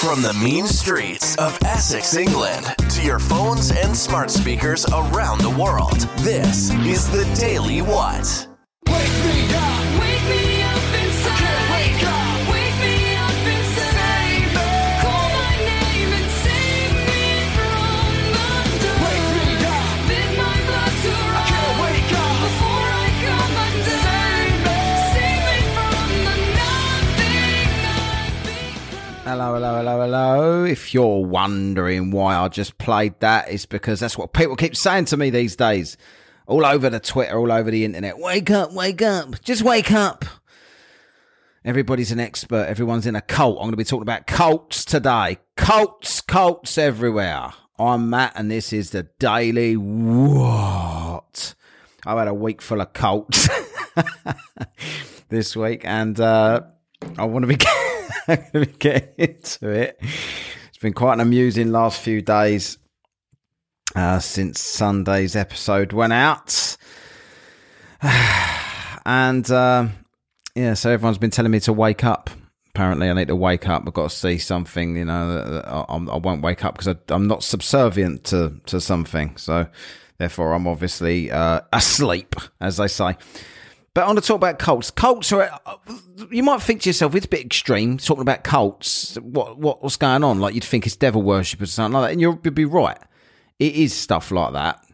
From the mean streets of Essex, England, to your phones and smart speakers around the world, this is the Daily What. Hello, hello, hello, hello. If you're wondering why I just played that, it's because that's what people keep saying to me these days. All over the Twitter, all over the internet. Wake up, wake up. Just wake up. Everybody's an expert. Everyone's in a cult. I'm going to be talking about cults today. Cults, cults everywhere. I'm Matt, and this is the Daily What. I've had a week full of cults this week, and uh, I want to be, I'm to be into it. It's been quite an amusing last few days uh, since Sunday's episode went out. and uh, yeah, so everyone's been telling me to wake up. Apparently, I need to wake up. I've got to see something. You know, I, I won't wake up because I'm not subservient to to something. So, therefore, I'm obviously uh, asleep, as they say. But I want to talk about cults. Cults are. uh, You might think to yourself, it's a bit extreme talking about cults. What, what what's going on? Like you'd think it's devil worship or something like that, and you'll be right. It is stuff like that.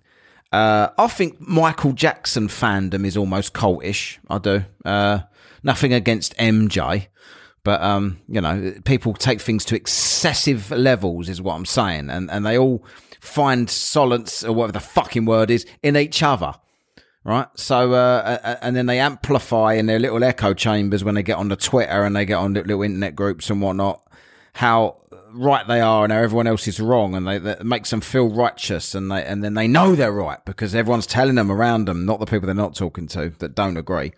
Uh, I think Michael Jackson fandom is almost cultish. I do. Uh, nothing against MJ, but um, you know, people take things to excessive levels, is what I'm saying, and and they all find solace or whatever the fucking word is in each other right? So, uh, and then they amplify in their little echo chambers when they get on the Twitter and they get on little internet groups and whatnot, how right they are and how everyone else is wrong, and they, that makes them feel righteous, and they and then they know they're right because everyone's telling them around them, not the people they're not talking to that don't agree.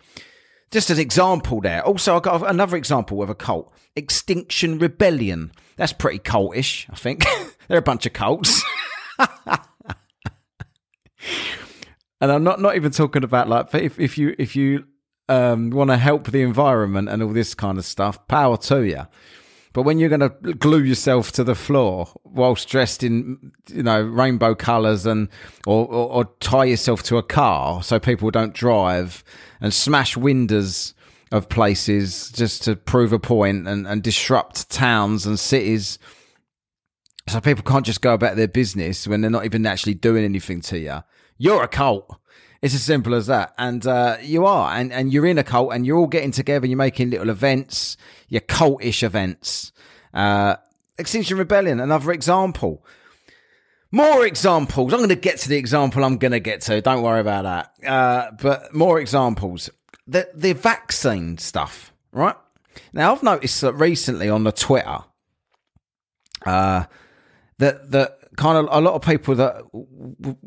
Just an example there. Also, I got another example of a cult, Extinction Rebellion. That's pretty cultish, I think. they're a bunch of cults. and I'm not not even talking about like if if you if you um, want to help the environment and all this kind of stuff, power to you. But when you're going to glue yourself to the floor whilst dressed in you know rainbow colours and or, or, or tie yourself to a car so people don't drive and smash windows of places just to prove a point and, and disrupt towns and cities so people can't just go about their business when they're not even actually doing anything to you. You're a cult. It's as simple as that. And uh, you are. And, and you're in a cult and you're all getting together. You're making little events, your cultish events. Uh, Extinction Rebellion, another example. More examples. I'm going to get to the example I'm going to get to. Don't worry about that. Uh, but more examples. The, the vaccine stuff, right? Now, I've noticed that recently on the Twitter, uh, that that kind of a lot of people that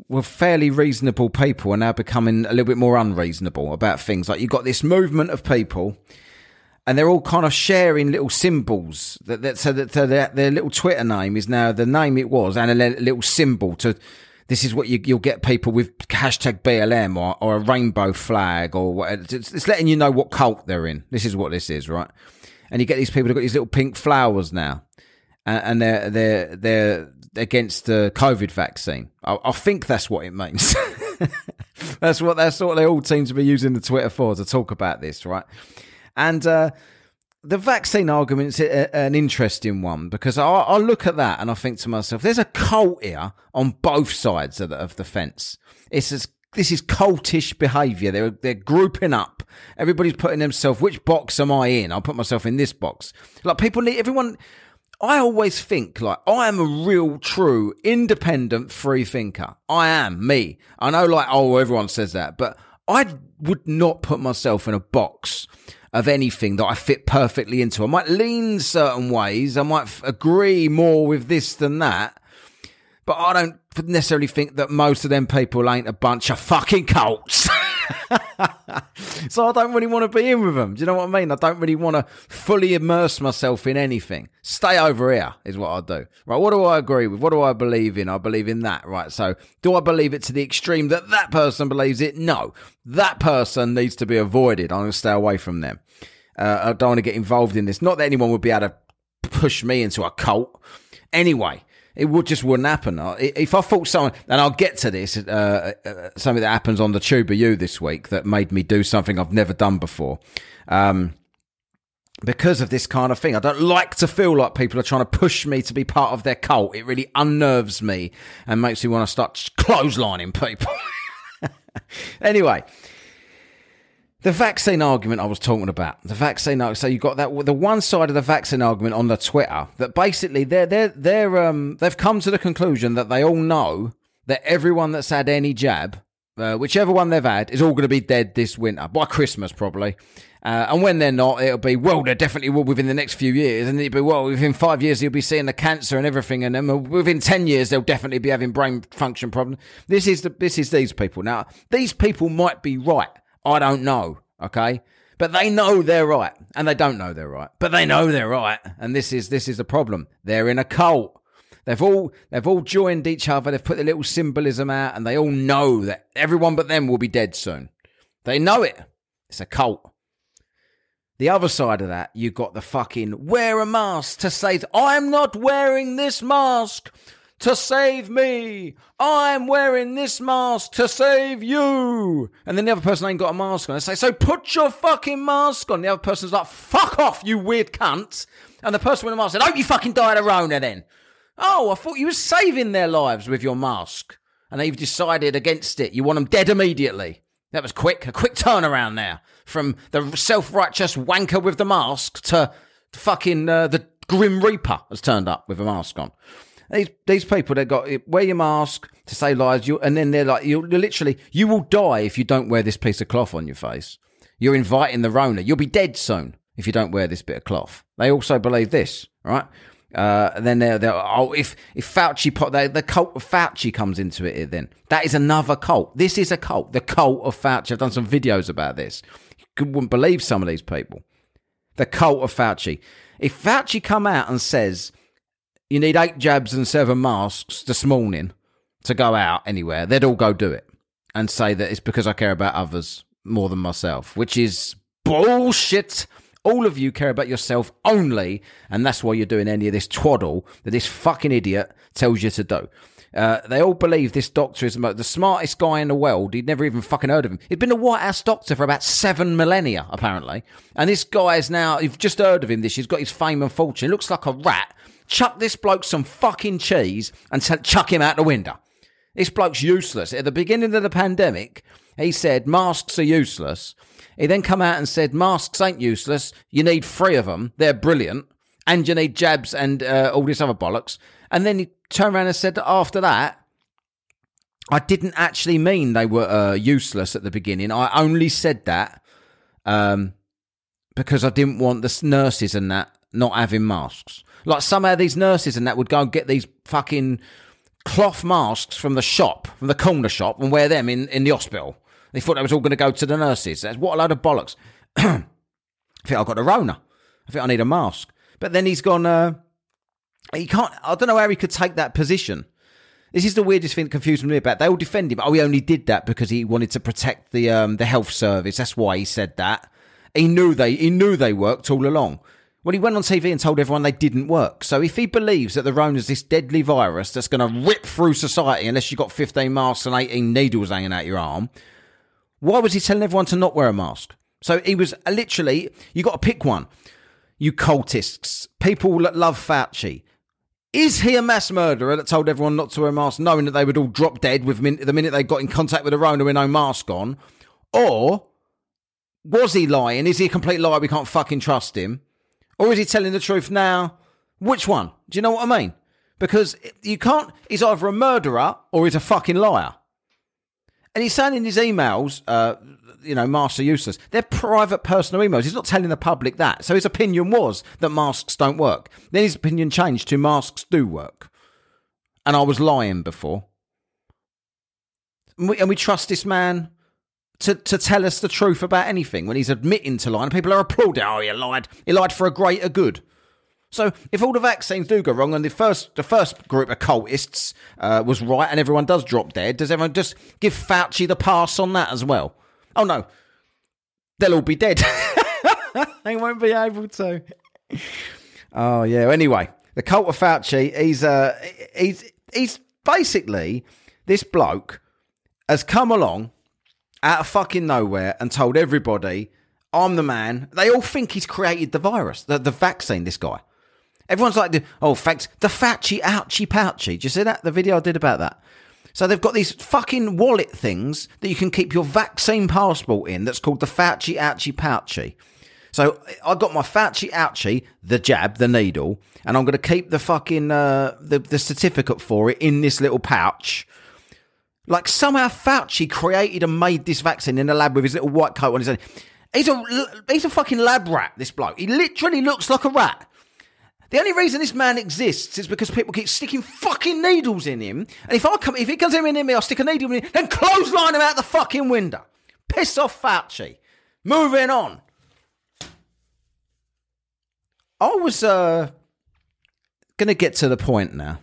were fairly reasonable people are now becoming a little bit more unreasonable about things. Like you've got this movement of people, and they're all kind of sharing little symbols. That, that so that so their, their little Twitter name is now the name it was, and a little symbol to. This is what you, you'll get people with hashtag BLM or, or a rainbow flag or whatever. It's, it's letting you know what cult they're in. This is what this is, right? And you get these people who've got these little pink flowers now and, and they're they're they're against the COVID vaccine. I, I think that's what it means. that's what that's what they all seem to be using the Twitter for to talk about this, right? And uh, the vaccine argument's an interesting one because I, I look at that and I think to myself, there's a cult here on both sides of the, of the fence. It's as this is cultish behaviour. They're they're grouping up. Everybody's putting themselves. Which box am I in? I'll put myself in this box. Like people need everyone. I always think like I am a real, true, independent, free thinker. I am me. I know, like, oh, everyone says that, but I would not put myself in a box of anything that I fit perfectly into. I might lean certain ways. I might f- agree more with this than that, but I don't necessarily think that most of them people ain't a bunch of fucking cults. so I don't really want to be in with them. Do you know what I mean? I don't really want to fully immerse myself in anything. Stay over here is what I do. Right? What do I agree with? What do I believe in? I believe in that. Right? So do I believe it to the extreme that that person believes it? No. That person needs to be avoided. I'm going to stay away from them. Uh, I don't want to get involved in this. Not that anyone would be able to push me into a cult. Anyway, it would just wouldn't happen. If I thought someone, and I'll get to this, uh, uh, something that happens on the Tuba U this week that made me do something I've never done before. Um, because of this kind of thing. I don't like to feel like people are trying to push me to be part of their cult. It really unnerves me and makes me want to start clotheslining people. anyway, the vaccine argument I was talking about. The vaccine. So you got that the one side of the vaccine argument on the Twitter that basically they're they're they're um they've come to the conclusion that they all know that everyone that's had any jab, uh, whichever one they've had, is all going to be dead this winter by Christmas probably. Uh, and when they're not, it'll be well, they definitely will within the next few years, and it'll be well within five years you'll be seeing the cancer and everything, and then within ten years they'll definitely be having brain function problems. This is the this is these people now. These people might be right. I don't know. Okay. But they know they're right, and they don't know they're right. But they know they're right, and this is this is the problem. They're in a cult. They've all they've all joined each other. They've put the little symbolism out, and they all know that everyone but them will be dead soon. They know it. It's a cult. The other side of that, you've got the fucking wear a mask to say, I'm not wearing this mask to save me. I'm wearing this mask to save you. And then the other person ain't got a mask on. I say, so put your fucking mask on. The other person's like, fuck off, you weird cunt. And the person with the mask said, hope you fucking died of Rona then. Oh, I thought you were saving their lives with your mask. And they've decided against it. You want them dead immediately. That was quick, a quick turnaround there from the self-righteous wanker with the mask to fucking uh, the Grim Reaper has turned up with a mask on. These these people they got wear your mask to save lives, you, and then they're like you literally you will die if you don't wear this piece of cloth on your face. You're inviting the Rona. You'll be dead soon if you don't wear this bit of cloth. They also believe this, right? Uh, then they're, they're oh if if Fauci they, the cult of Fauci comes into it then that is another cult. This is a cult, the cult of Fauci. I've done some videos about this. You wouldn't believe some of these people. The cult of Fauci. If Fauci come out and says you need eight jabs and seven masks this morning to go out anywhere, they'd all go do it and say that it's because I care about others more than myself, which is bullshit. All of you care about yourself only, and that's why you're doing any of this twaddle that this fucking idiot tells you to do. Uh, they all believe this doctor is the smartest guy in the world. He'd never even fucking heard of him. He'd been a White House doctor for about seven millennia, apparently. And this guy is now, you've just heard of him, this, he's got his fame and fortune. He looks like a rat. Chuck this bloke some fucking cheese and t- chuck him out the window. This bloke's useless. At the beginning of the pandemic, he said masks are useless. He then come out and said masks ain't useless. You need three of them. They're brilliant. And you need jabs and uh, all this other bollocks. And then he turned around and said that after that, I didn't actually mean they were uh, useless at the beginning. I only said that um, because I didn't want the nurses and that not having masks. Like somehow these nurses and that would go and get these fucking cloth masks from the shop, from the corner shop, and wear them in, in the hospital. They thought that was all going to go to the nurses. That's what a load of bollocks. I think I've got a Rona. I think I need a mask. But then he's gone. Uh, he can't. I don't know how he could take that position. This is the weirdest thing that confused me about. They all defend him. Oh, he only did that because he wanted to protect the um, the health service. That's why he said that. He knew they he knew they worked all along. Well, he went on TV and told everyone they didn't work. So if he believes that the Rona is this deadly virus that's going to rip through society unless you've got 15 masks and 18 needles hanging out your arm, why was he telling everyone to not wear a mask? So he was uh, literally, you got to pick one. You cultists, people that love Fauci. Is he a mass murderer that told everyone not to wear a mask, knowing that they would all drop dead with min- the minute they got in contact with the Rona with no mask on? Or was he lying? Is he a complete liar? We can't fucking trust him. Or is he telling the truth now? Which one? Do you know what I mean? Because you can't, he's either a murderer or he's a fucking liar. And he's saying in his emails, uh, you know, masks are useless. They're private personal emails. He's not telling the public that. So his opinion was that masks don't work. Then his opinion changed to masks do work. And I was lying before. And we, and we trust this man to, to tell us the truth about anything when he's admitting to lying. People are applauding. Oh, he lied. He lied for a greater good. So if all the vaccines do go wrong and the first the first group of cultists uh, was right and everyone does drop dead, does everyone just give Fauci the pass on that as well? Oh no, they'll all be dead. they won't be able to. Oh yeah. Anyway, the cult of Fauci. He's uh he's he's basically this bloke has come along out of fucking nowhere and told everybody, "I'm the man." They all think he's created the virus, the the vaccine. This guy. Everyone's like, "Oh, facts, the Fauci ouchie pouchy." Do you see that? The video I did about that. So they've got these fucking wallet things that you can keep your vaccine passport in. That's called the Fauci ouchie pouchy. So I got my Fauci ouchie, the jab, the needle, and I'm going to keep the fucking uh, the the certificate for it in this little pouch. Like somehow Fauci created and made this vaccine in a lab with his little white coat on his head. He's a he's a fucking lab rat. This bloke. He literally looks like a rat. The only reason this man exists is because people keep sticking fucking needles in him. And if I come, if he comes in near me, I'll stick a needle in him, then clothesline him out the fucking window. Piss off, Fauci. Moving on. I was uh, going to get to the point now.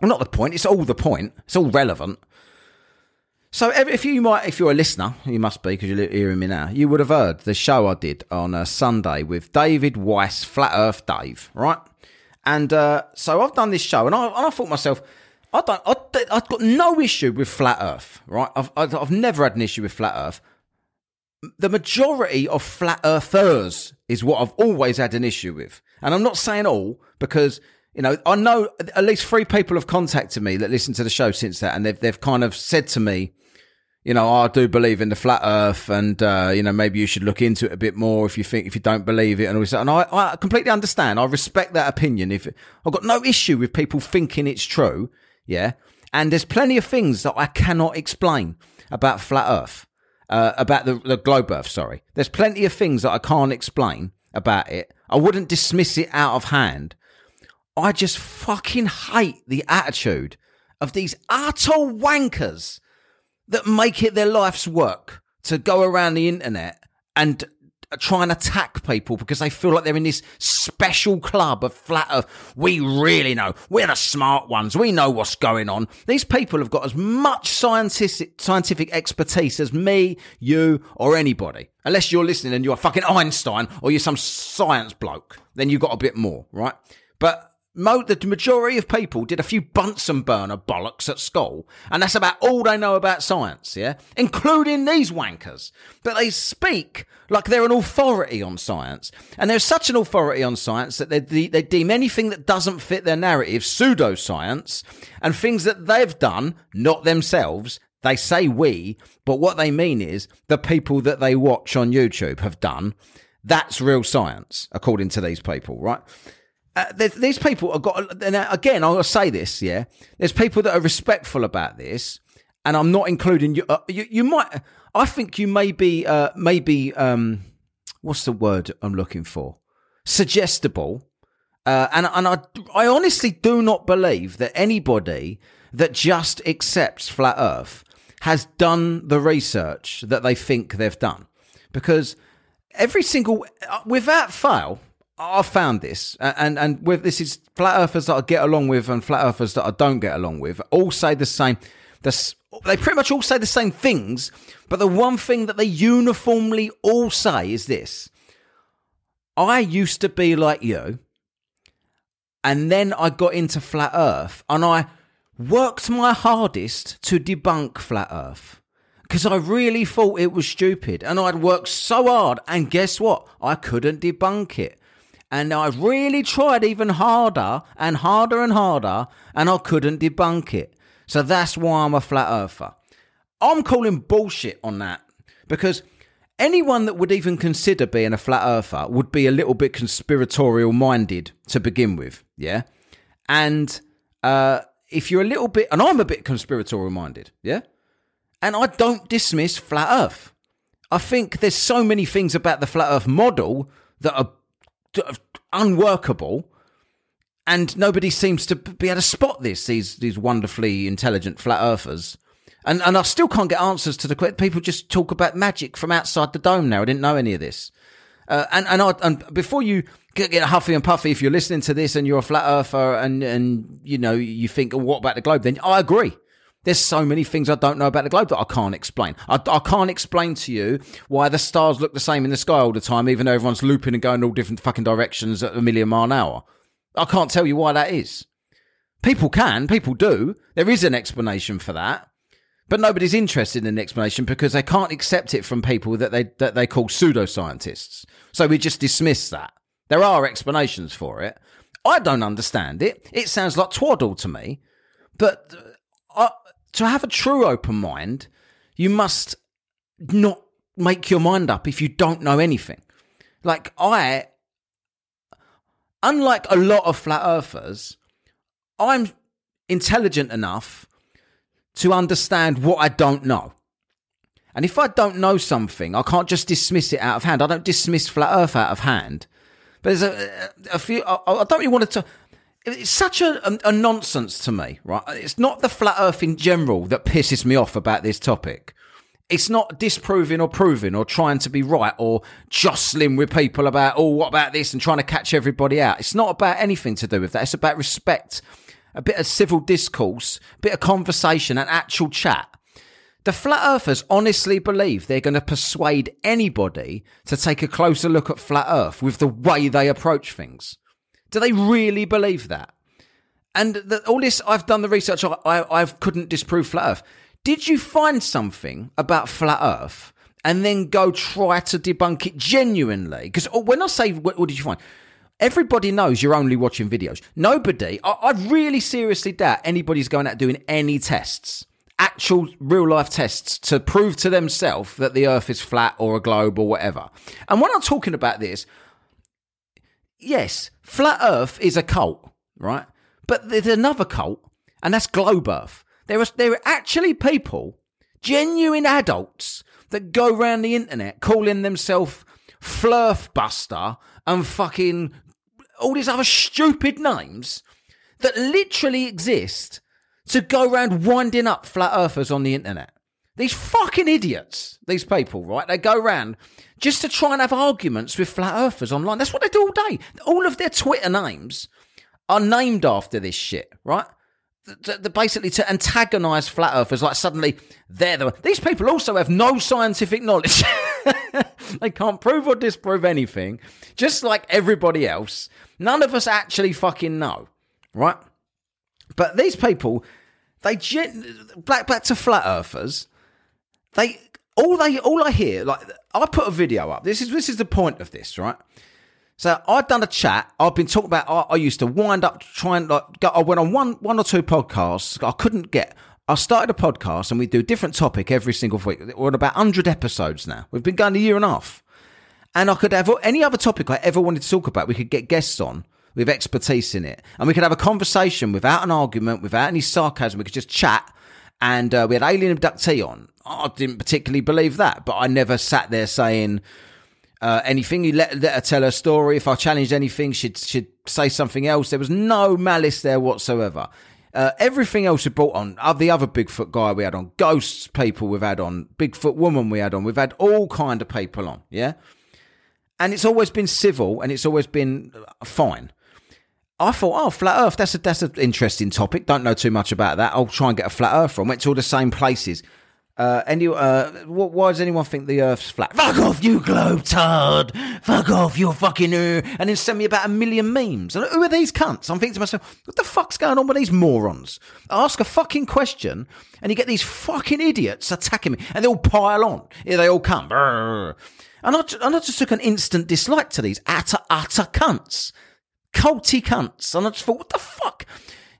Well, not the point. It's all the point. It's all relevant. So, if you might, if you're a listener, you must be because you're hearing me now. You would have heard the show I did on a Sunday with David Weiss, Flat Earth Dave, right? And uh, so I've done this show, and I, and I thought myself, I don't, I, I've got no issue with Flat Earth, right? I've I've never had an issue with Flat Earth. The majority of Flat Earthers is what I've always had an issue with, and I'm not saying all because you know, I know at least three people have contacted me that listen to the show since that, and they've they've kind of said to me, you know, "Oh, I do believe in the flat Earth, and uh, you know, maybe you should look into it a bit more if you think if you don't believe it, and all this. And I, I completely understand. I respect that opinion. If I've got no issue with people thinking it's true, yeah. And there's plenty of things that I cannot explain about flat Earth, uh, about the, the globe Earth. Sorry, there's plenty of things that I can't explain about it. I wouldn't dismiss it out of hand. I just fucking hate the attitude of these utter wankers that make it their life's work to go around the internet and uh, try and attack people because they feel like they're in this special club of flat earth. We really know. We're the smart ones. We know what's going on. These people have got as much scientific, scientific expertise as me, you, or anybody. Unless you're listening and you're a fucking Einstein or you're some science bloke, then you've got a bit more, right? But Mo, the majority of people did a few Bunsen burner bollocks at school, and that's about all they know about science, yeah? Including these wankers. But they speak like they're an authority on science. And they're such an authority on science that they, de- they deem anything that doesn't fit their narrative pseudoscience, and things that they've done, not themselves, they say we, but what they mean is the people that they watch on YouTube have done. That's real science, according to these people, right? Uh, people have got, and uh, again, I'll say this, yeah. There's people that are respectful about this, and I'm not including you. Uh, you, you might, I think you may be, uh, maybe, um, what's the word I'm looking for? Suggestible. Uh, and and I, I honestly do not believe that anybody that just accepts flat Earth has done the research that they think they've done, because every single, uh, without fail, I've found this, and and with this is flat earthers that I get along with and flat earthers that I don't get along with all say the same. The, they pretty much all say the same things, but the one thing that they uniformly all say is this: I used to be like you, and then I got into flat Earth, and I worked my hardest to debunk flat Earth because I really thought it was stupid and I'd worked so hard and guess what? I couldn't debunk it. And I've really tried even harder and harder and harder and I couldn't debunk it. So that's why I'm a flat earther. I'm calling bullshit on that because anyone that would even consider being a flat earther would be a little bit conspiratorial minded to begin with. Yeah. And uh, if you're a little bit, and I'm a bit conspiratorial minded. Yeah. And I don't dismiss flat Earth. I think there's so many things about the flat Earth model that are unworkable, and nobody seems to be able to spot this. These these wonderfully intelligent flat Earthers, and and I still can't get answers to the que- people. Just talk about magic from outside the dome now. I didn't know any of this. Uh, and and I, and before you get, get huffy and puffy, if you're listening to this and you're a flat earther and and you know you think, oh, what about the globe? Then I agree. There's so many things I don't know about the globe that I can't explain. I, I can't explain to you why the stars look the same in the sky all the time, even though everyone's looping and going all different fucking directions at a million mile an hour. I can't tell you why that is. People can, people do. There is an explanation for that. But nobody's interested in an explanation because they can't accept it from people that they that they call pseudoscientists. So we just dismiss that. There are explanations for it. I don't understand it. It sounds like twaddle to me. But uh, to have a true open mind, you must not make your mind up if you don't know anything. Like I, unlike a lot of flat earthers, I'm intelligent enough to understand what I don't know. And if I don't know something, I can't just dismiss it out of hand. I don't dismiss flat Earth out of hand. But there's a, a few. I, I don't really want to. It's such a, a, a nonsense to me, right? It's not the flat Earth in general that pisses me off about this topic. It's not disproving or proving or trying to be right or jostling with people about, oh, what about this and trying to catch everybody out. It's not about anything to do with that. It's about respect, a bit of civil discourse, a bit of conversation and actual chat. The flat earthers honestly believe they're going to persuade anybody to take a closer look at flat earth with the way they approach things. Do they really believe that? And the, all this, I've done the research. I, I, couldn't disprove flat Earth. Did you find something about flat Earth and then go try to debunk it genuinely? Because oh, when I say, what, what did you find? Everybody knows you're only watching videos. Nobody, I, I really seriously doubt anybody's going out doing any tests, actual real life tests to prove to themselves that the Earth is flat or a globe or whatever. And when I'm talking about this, yes, flat Earth is a cult, right? But there's another cult, and that's Globe Earth. There are there are actually people, genuine adults, that go around the internet calling themselves Flurfbuster and fucking all these other stupid names that literally exist to go around winding up flat earthers on the internet. These fucking idiots, these people, right? They go around just to try and have arguments with flat earthers online. That's what they do all day. All of their Twitter names are named after this shit, right? Th- th- basically to antagonize flat earthers like suddenly they're the these people also have no scientific knowledge they can't prove or disprove anything just like everybody else none of us actually fucking know right but these people they gen- back back to flat earthers they all they all I hear like I put a video up. This is this is the point of this, right? So I've done a chat. I've been talking about. I, I used to wind up trying like. Go, I went on one one or two podcasts. I couldn't get. I started a podcast and we do a different topic every single week. We're on about hundred episodes now. We've been going a year and a half, and I could have any other topic I ever wanted to talk about. We could get guests on with expertise in it, and we could have a conversation without an argument, without any sarcasm. We could just chat and uh, we had Alien Abductee on. I didn't particularly believe that, but I never sat there saying uh, anything. You let, let her tell her story. If I challenged anything, she'd, she'd say something else. There was no malice there whatsoever. Uh, everything else we brought on, uh, the other Bigfoot guy we had on, ghosts people we've had on, Bigfoot woman we had on, we've had all kind of people on, yeah? And it's always been civil and it's always been uh, fine. I thought, oh, flat Earth. That's a that's an interesting topic. Don't know too much about that. I'll try and get a flat Earth from. Went to all the same places. Uh, any, uh, wh- why does anyone think the Earth's flat? Fuck off, you globetard! Fuck off, you fucking uh, and then send me about a million memes. And who are these cunts? I'm thinking to myself, what the fuck's going on with these morons? I ask a fucking question, and you get these fucking idiots attacking me, and they all pile on. Here they all come. And I, and I just took an instant dislike to these utter, utter cunts culty cunts. And I just thought, what the fuck?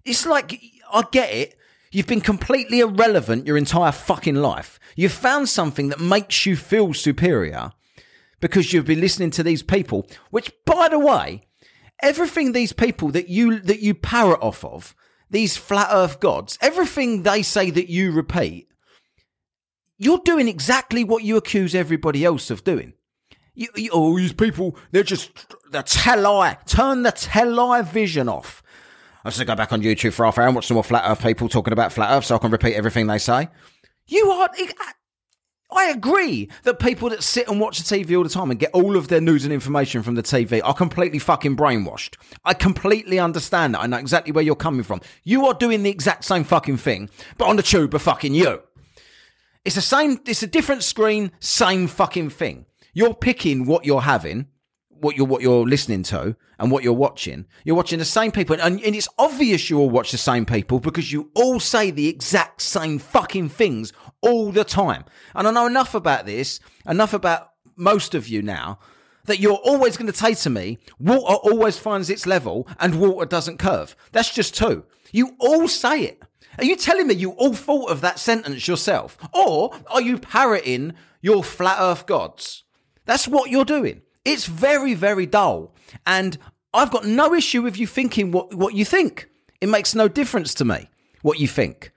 It's like, I get it. You've been completely irrelevant your entire fucking life. You've found something that makes you feel superior because you've been listening to these people, which, by the way, everything these people that you, that you parrot off of, these flat earth gods, everything they say that you repeat, you're doing exactly what you accuse everybody else of doing. You, you, oh, these people, they're just the tell Turn the tell vision off. I just go back on YouTube for half an hour and watch some more flat earth people talking about flat earth so I can repeat everything they say. You are. I agree that people that sit and watch the TV all the time and get all of their news and information from the TV are completely fucking brainwashed. I completely understand that. I know exactly where you're coming from. You are doing the exact same fucking thing, but on the tube are fucking you. It's the same, it's a different screen, same fucking thing. You're picking what you're having, what you're what you're listening to, and what you're watching. You're watching the same people, and, and it's obvious you all watch the same people because you all say the exact same fucking things all the time. And I know enough about this, enough about most of you now, that you're always going to say to me, water always finds its level and water doesn't curve. That's just two. You all say it. Are you telling me you all thought of that sentence yourself? Or are you parroting your flat earth gods? That's what you're doing. It's very, very dull. And I've got no issue with you thinking what, what you think. It makes no difference to me what you think.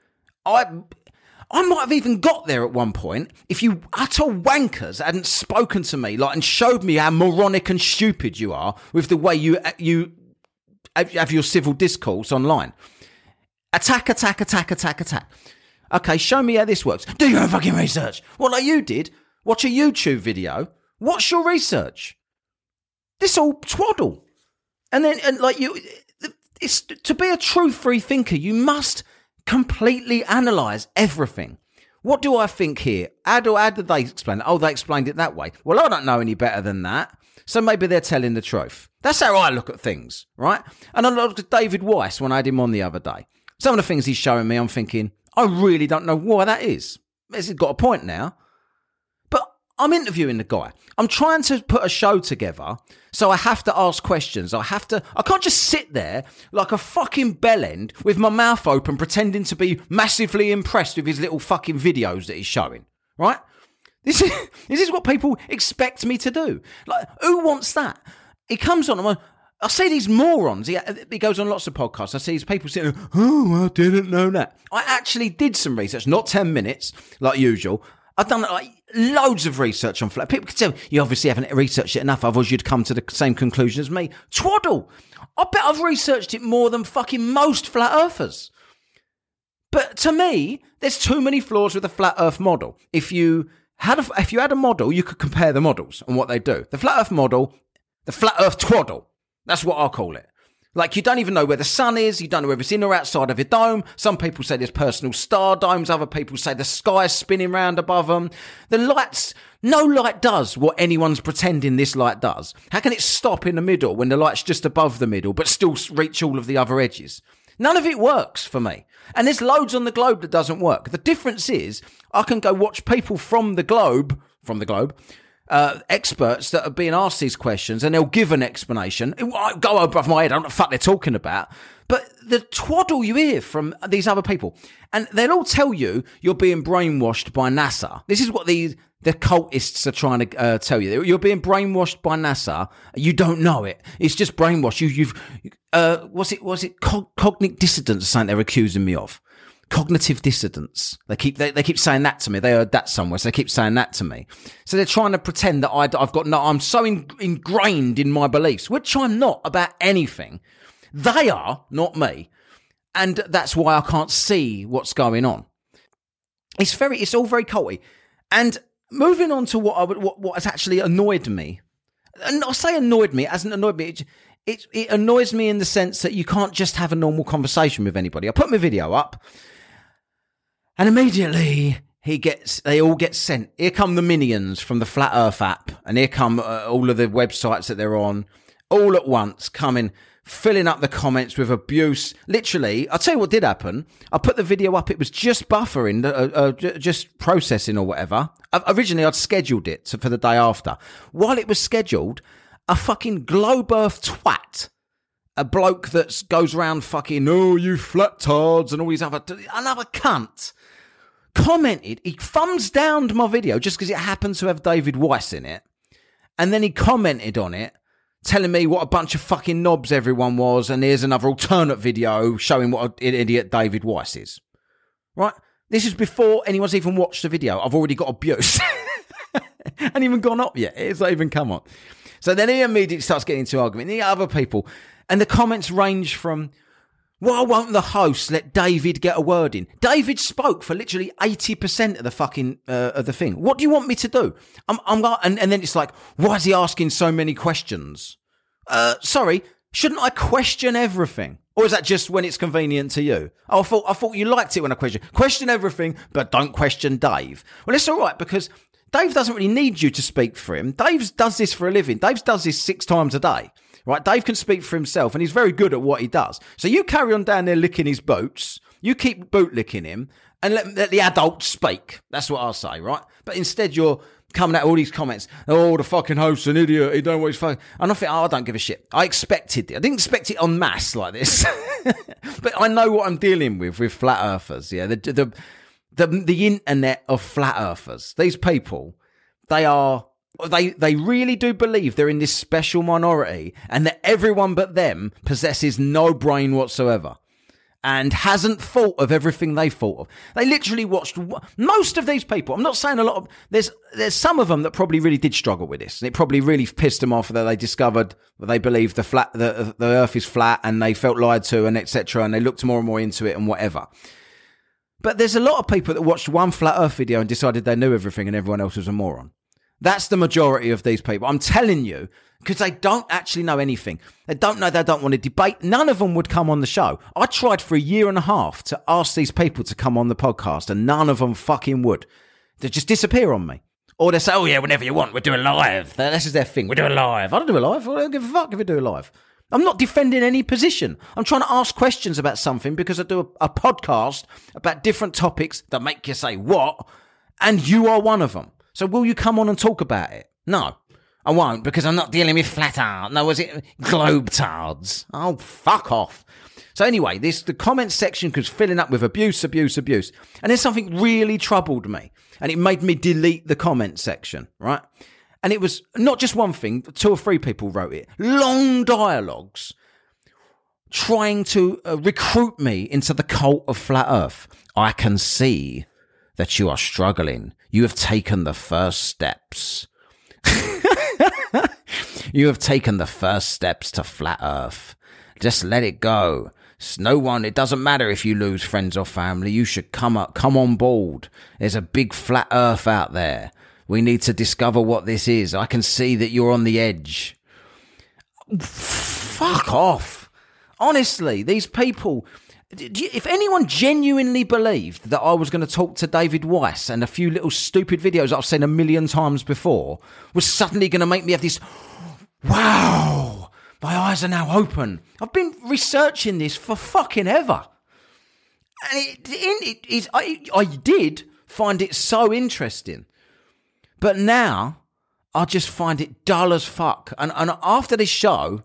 I I might have even got there at one point if you utter wankers hadn't spoken to me like and showed me how moronic and stupid you are with the way you you have your civil discourse online. Attack, attack, attack, attack, attack. Okay, show me how this works. Do your own fucking research. What like you did? Watch a YouTube video. What's your research? This all twaddle. And then, and like you, it's to be a true free thinker, you must completely analyze everything. What do I think here? How, do, how did they explain it? Oh, they explained it that way. Well, I don't know any better than that. So maybe they're telling the truth. That's how I look at things, right? And I looked at David Weiss when I had him on the other day. Some of the things he's showing me, I'm thinking, I really don't know why that is. He's got a point now. I'm interviewing the guy. I'm trying to put a show together, so I have to ask questions. I have to. I can't just sit there like a fucking bellend with my mouth open, pretending to be massively impressed with his little fucking videos that he's showing. Right? This is this is what people expect me to do. Like, who wants that? He comes on. I'm like, I see these morons. He, he goes on lots of podcasts. I see these people sitting. Oh, I didn't know that. I actually did some research, not ten minutes like usual. I've done like loads of research on flat. People can tell you obviously haven't researched it enough, otherwise you'd come to the same conclusion as me. Twaddle. I bet I've researched it more than fucking most flat earthers. But to me, there's too many flaws with the flat Earth model. If you had a, if you had a model, you could compare the models and what they do. The flat Earth model, the flat Earth twaddle. That's what I'll call it. Like you don't even know where the sun is. You don't know whether it's in or outside of your dome. Some people say there's personal star domes. Other people say the sky's spinning round above them. The lights, no light does what anyone's pretending this light does. How can it stop in the middle when the light's just above the middle, but still reach all of the other edges? None of it works for me. And there's loads on the globe that doesn't work. The difference is I can go watch people from the globe, from the globe, uh, experts that are being asked these questions and they'll give an explanation. Go above my head. I don't know what the fuck they're talking about. But the twaddle you hear from these other people, and they'll all tell you you're being brainwashed by NASA. This is what the the cultists are trying to uh, tell you. You're being brainwashed by NASA. You don't know it. It's just brainwash. You, you've uh, what's it? Was it cog- cognitive dissonance? Something they're accusing me of cognitive dissonance. They keep they, they keep saying that to me. They heard that somewhere, so they keep saying that to me. So they're trying to pretend that I, I've got no. I'm so in, ingrained in my beliefs, which I'm not about anything. They are not me, and that's why I can't see what's going on. It's very, it's all very culty. And moving on to what I what, what has actually annoyed me. And I say annoyed me, it hasn't annoyed me. It, it, it annoys me in the sense that you can't just have a normal conversation with anybody. I put my video up, and immediately he gets, they all get sent. Here come the minions from the Flat Earth app, and here come uh, all of the websites that they're on, all at once, coming, filling up the comments with abuse. Literally, I'll tell you what did happen. I put the video up, it was just buffering, uh, uh, just processing or whatever. Originally, I'd scheduled it for the day after. While it was scheduled, a fucking globe earth twat a bloke that goes around fucking, oh, you flat tards and all these other, another cunt, commented, he thumbs downed my video just because it happened to have David Weiss in it. And then he commented on it, telling me what a bunch of fucking knobs everyone was. And here's another alternate video showing what an idiot David Weiss is. Right? This is before anyone's even watched the video. I've already got abuse. and even gone up yet. It's not even come on. So then he immediately starts getting into argument. The other people, and the comments range from, Why won't the host let David get a word in? David spoke for literally 80% of the fucking, uh, of the thing. What do you want me to do? I'm, I'm, and, and then it's like, why is he asking so many questions? Uh, sorry, shouldn't I question everything? Or is that just when it's convenient to you? Oh, I thought, I thought you liked it when I question. Question everything, but don't question Dave. Well, it's all right because Dave doesn't really need you to speak for him. Dave does this for a living. Dave does this six times a day. Right? Dave can speak for himself and he's very good at what he does. So you carry on down there licking his boots. You keep boot licking him and let, let the adults speak. That's what I'll say, right? But instead you're coming at all these comments. Oh, the fucking host's an idiot. He don't what fucking. And I think, oh, I don't give a shit. I expected it. I didn't expect it en masse like this. but I know what I'm dealing with with flat earthers. Yeah. The, the, the, the internet of flat earthers. These people, they are they they really do believe they're in this special minority and that everyone but them possesses no brain whatsoever and hasn't thought of everything they thought of. They literally watched most of these people. I'm not saying a lot of there's there's some of them that probably really did struggle with this, and it probably really pissed them off that they discovered that they believed the flat the the Earth is flat, and they felt lied to, and etc. And they looked more and more into it, and whatever. But there's a lot of people that watched one flat Earth video and decided they knew everything, and everyone else was a moron. That's the majority of these people. I'm telling you, because they don't actually know anything. They don't know they don't want to debate. None of them would come on the show. I tried for a year and a half to ask these people to come on the podcast, and none of them fucking would. They just disappear on me. Or they say, oh, yeah, whenever you want, we're doing live. This is their thing. We're doing live. I don't do it live. I don't give a fuck if we do it live. I'm not defending any position. I'm trying to ask questions about something because I do a, a podcast about different topics that make you say, what? And you are one of them. So will you come on and talk about it? No, I won't because I'm not dealing with flat art. No, was it globetards? Oh, fuck off. So anyway, this the comment section was filling up with abuse, abuse, abuse, and then something really troubled me, and it made me delete the comment section. Right, and it was not just one thing. Two or three people wrote it. Long dialogues trying to uh, recruit me into the cult of flat Earth. I can see that you are struggling. You have taken the first steps. you have taken the first steps to flat earth. Just let it go. It's no one, it doesn't matter if you lose friends or family. You should come up, come on board. There's a big flat earth out there. We need to discover what this is. I can see that you're on the edge. Fuck off. Honestly, these people, if anyone genuinely believed that I was going to talk to David Weiss and a few little stupid videos I've seen a million times before was suddenly going to make me have this, wow, my eyes are now open. I've been researching this for fucking ever. And it, it, it is, I, I did find it so interesting. But now I just find it dull as fuck. And, and after this show,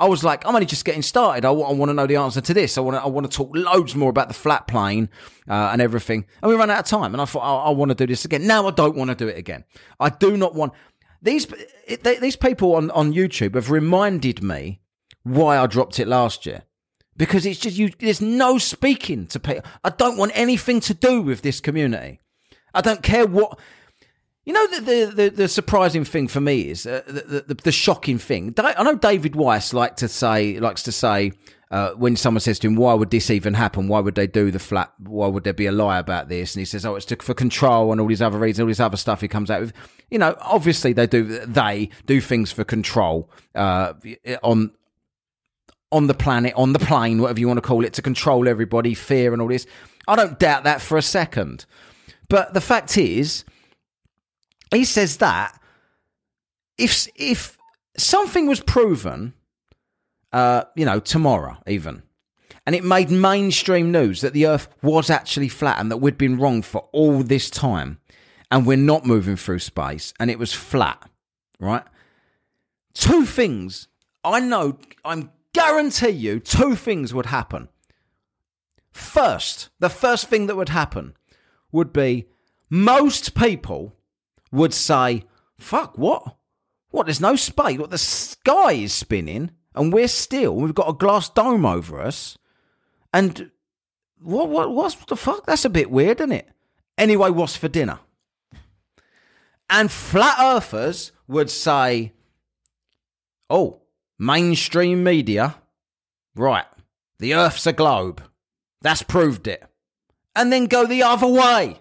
I was like, I'm only just getting started. I, want to know the answer to this. I want to, I want to talk loads more about the flat plane uh, and everything. And we ran out of time. And I thought, I, I want to do this again. Now I don't want to do it again. I do not want these. It, they, these people on on YouTube have reminded me why I dropped it last year. Because it's just you. There's no speaking to people. I don't want anything to do with this community. I don't care what. You know the the, the, the surprising thing for me is uh, the, the the shocking thing. I know David Weiss like to say likes to say uh, when someone says to him, "Why would this even happen? Why would they do the flat? Why would there be a lie about this?" And he says, "Oh, it's to, for control and all these other reasons, all this other stuff." He comes out with, you know, obviously they do they do things for control uh, on on the planet, on the plane, whatever you want to call it, to control everybody, fear and all this. I don't doubt that for a second. But the fact is, he says that if if something was proven, uh, you know, tomorrow even, and it made mainstream news that the Earth was actually flat and that we'd been wrong for all this time, and we're not moving through space, and it was flat, right? Two things I know, I'm guarantee you, two things would happen. First, the first thing that would happen would be most people would say, fuck, what? What, there's no space? What, the sky is spinning and we're still, we've got a glass dome over us. And what, what, what's the fuck? That's a bit weird, isn't it? Anyway, what's for dinner? And flat earthers would say, oh, mainstream media, right, The Earth's a globe. That's proved it. And then go the other way.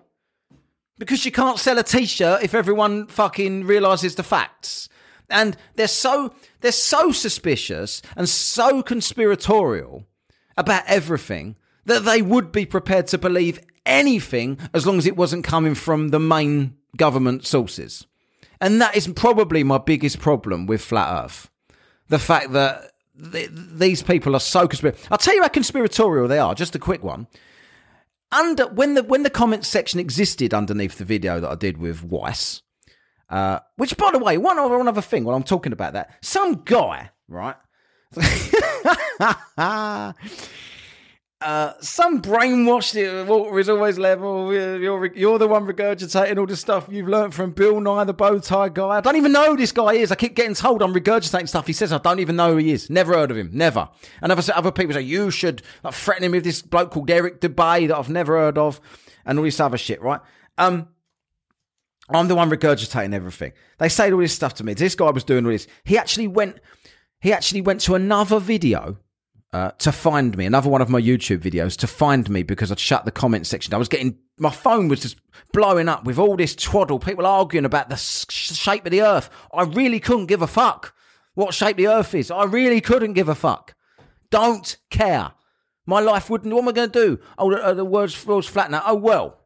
Because you can't sell a t-shirt if everyone fucking realizes the facts. And they're so they're so suspicious and so conspiratorial about everything that they would be prepared to believe anything as long as it wasn't coming from the main government sources. And that is probably my biggest problem with flat earth. The fact that th- these people are so conspiratorial. I'll tell you how conspiratorial they are. Just a quick one under when the when the comments section existed underneath the video that I did with Weiss, uh, which by the way, one other one other thing while I'm talking about that, some guy, right? Uh, some brainwashed it. Water is always level. You're you're the one regurgitating all the stuff you've learned from Bill Nye, the bow tie guy. I don't even know who this guy is. I keep getting told I'm regurgitating stuff. He says I don't even know who he is. Never heard of him. Never. And other other people say you should like, threaten him with this bloke called Eric Dubay that I've never heard of, and all this other shit. Right? Um. I'm the one regurgitating everything. They say all this stuff to me. This guy was doing all this. He actually went. He actually went to another video uh, to find me, another one of my YouTube videos to find me because I'd shut the comment section. I was getting my phone was just blowing up with all this twaddle, people arguing about the shape of the earth. I really couldn't give a fuck what shape the earth is. I really couldn't give a fuck. Don't care. My life wouldn't. What am I going to do? Oh, the, uh, the world's, world's flat now. Oh well.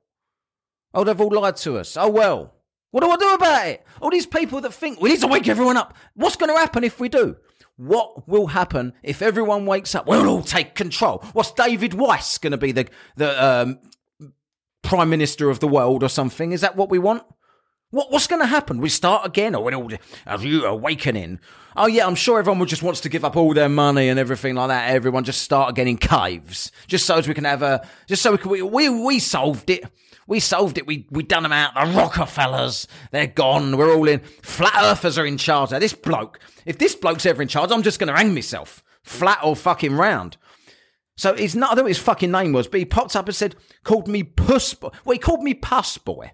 Oh, they've all lied to us. Oh well. What do I do about it? All these people that think we need to wake everyone up. What's going to happen if we do? What will happen if everyone wakes up? We'll all take control. What's David Weiss going to be the the um, prime minister of the world or something? Is that what we want? What, what's going to happen? We start again, or all are you awakening? Oh yeah, I'm sure everyone just wants to give up all their money and everything like that. Everyone just start again in caves, just so as we can have a, just so we can, we we, we solved it. We solved it. We we done them out. The Rockefellers, they're gone. We're all in. Flat Earthers are in charge now. This bloke, if this bloke's ever in charge, I'm just going to hang myself, flat or fucking round. So he's not. I don't know what his fucking name was, but he popped up and said, called me Puss Boy. Well, he called me Puss Boy.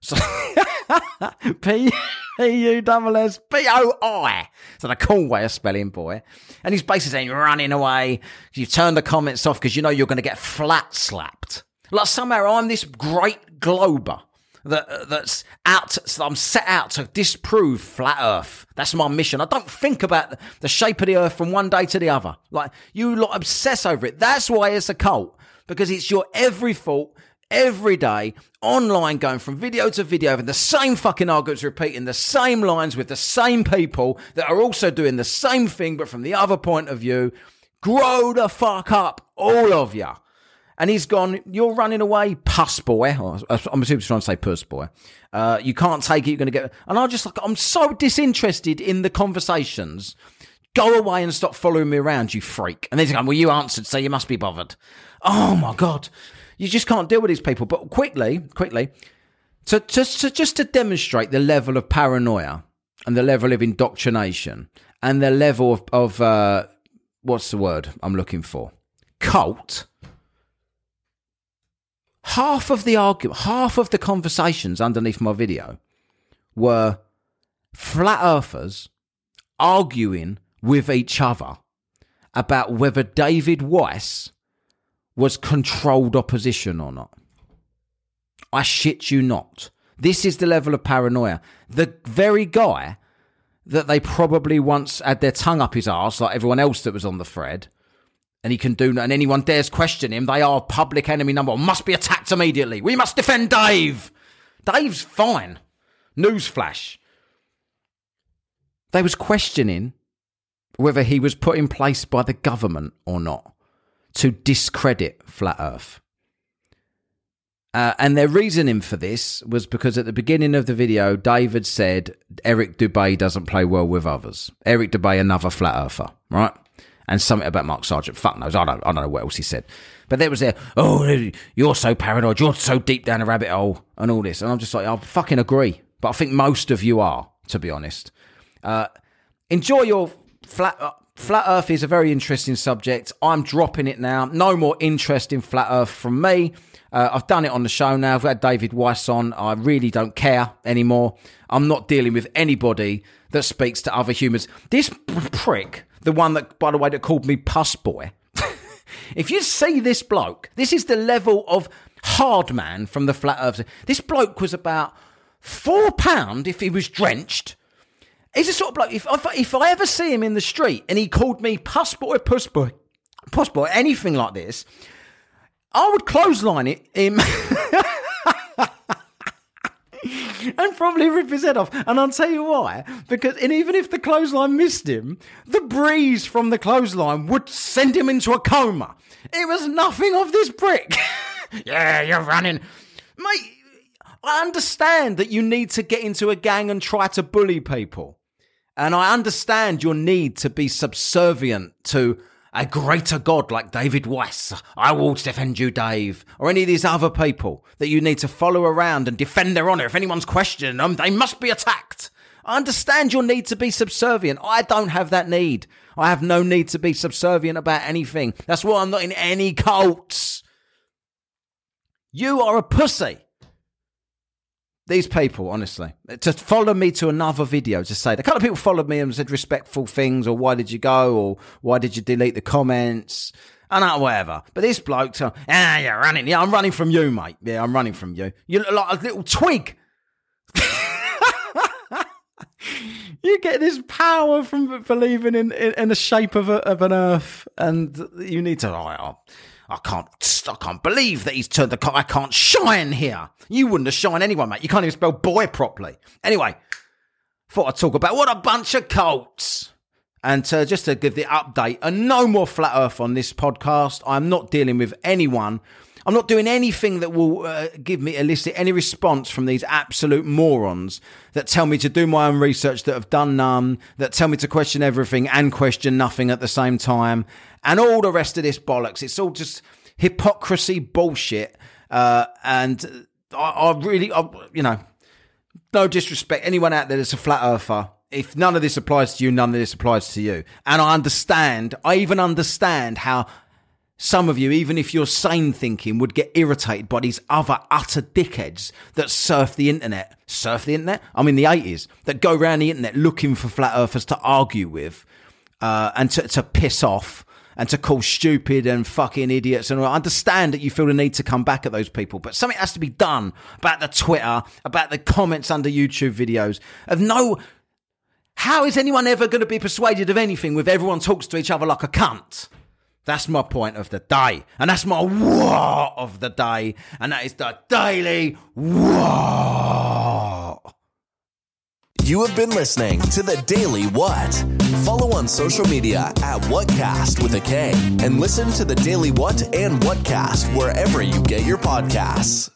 So P U double S P O I. So the cool way of spelling boy. And he's basically saying running away. You turn the comments off because you know you're going to get flat slapped. Like somehow I'm this great glober that uh, that's out. I'm set out to disprove flat Earth. That's my mission. I don't think about the shape of the Earth from one day to the other. Like you lot obsess over it. That's why it's a cult because it's your every thought every day online going from video to video and the same fucking arguments repeating the same lines with the same people that are also doing the same thing but from the other point of view grow the fuck up all of you and he's gone you're running away puss boy i'm assuming he's trying to say puss boy uh, you can't take it you're going to get and I'm just like i'm so disinterested in the conversations Go away and stop following me around, you freak. And then he's going, Well, you answered, so you must be bothered. Oh my God. You just can't deal with these people. But quickly, quickly, to, to, to just to demonstrate the level of paranoia and the level of indoctrination and the level of, of uh, what's the word I'm looking for? Cult. Half of the argument, half of the conversations underneath my video were flat earthers arguing with each other about whether David Weiss was controlled opposition or not. I shit you not. This is the level of paranoia. The very guy that they probably once had their tongue up his arse, like everyone else that was on the thread, and he can do, and anyone dares question him, they are public enemy number one. Must be attacked immediately. We must defend Dave. Dave's fine. Newsflash. They was questioning whether he was put in place by the government or not to discredit flat Earth. Uh, and their reasoning for this was because at the beginning of the video, David said Eric Dubay doesn't play well with others. Eric Dubay, another flat earther, right? And something about Mark Sargent. Fuck knows. I don't, I don't know what else he said. But there was there, oh, you're so paranoid. You're so deep down a rabbit hole and all this. And I'm just like, I fucking agree. But I think most of you are, to be honest. Uh, enjoy your flat. Uh, flat Earth is a very interesting subject. I'm dropping it now. No more interest in flat Earth from me. Uh, I've done it on the show now. I've had David Weiss on. I really don't care anymore. I'm not dealing with anybody that speaks to other humans. This prick, the one that, by the way, that called me Puss Boy, If you see this bloke, this is the level of hard man from the flat earth. This bloke was about four pound if he was drenched. He's a sort of bloke. If, if, if I ever see him in the street and he called me puss boy, puss boy, puss boy, anything like this, I would clothesline it him. and probably rip his head off. And I'll tell you why. Because and even if the clothesline missed him, the breeze from the clothesline would send him into a coma. It was nothing of this brick. yeah, you're running. Mate, I understand that you need to get into a gang and try to bully people. And I understand your need to be subservient to a greater God like David Weiss. I will defend you, Dave. Or any of these other people that you need to follow around and defend their honour. If anyone's questioning them, they must be attacked. I understand your need to be subservient. I don't have that need. I have no need to be subservient about anything. That's why I'm not in any cults. You are a pussy. These people, honestly, to follow me to another video to say the kind of people followed me and said respectful things, or why did you go, or why did you delete the comments, and that whatever. But this bloke, ah, you're running. Yeah, I'm running from you, mate. Yeah, I'm running from you. You look like a little twig. you get this power from believing in, in, in the shape of, a, of an earth, and you need to. Oh, I, can't. I can't believe that he's turned the. car. I can't shine here. You wouldn't have shine anyway, mate. You can't even spell boy properly. Anyway, thought I'd talk about what a bunch of colts. And uh, just to give the update, and no more flat earth on this podcast. I'm not dealing with anyone. I'm not doing anything that will uh, give me elicit any response from these absolute morons that tell me to do my own research that have done none, that tell me to question everything and question nothing at the same time, and all the rest of this bollocks. It's all just hypocrisy bullshit. Uh, and I, I really, I, you know, no disrespect, anyone out there that's a flat earther, if none of this applies to you, none of this applies to you. And I understand, I even understand how some of you, even if you're sane thinking, would get irritated by these other utter dickheads that surf the internet. Surf the internet? I'm in the 80s, that go around the internet looking for flat earthers to argue with uh, and to, to piss off and to call stupid and fucking idiots. And I understand that you feel the need to come back at those people, but something has to be done about the Twitter, about the comments under YouTube videos of no. How is anyone ever going to be persuaded of anything with everyone talks to each other like a cunt? That's my point of the day. And that's my what of the day. And that is the daily what. You have been listening to the Daily What. Follow on social media at Whatcast with a K and listen to the Daily What and Whatcast wherever you get your podcasts.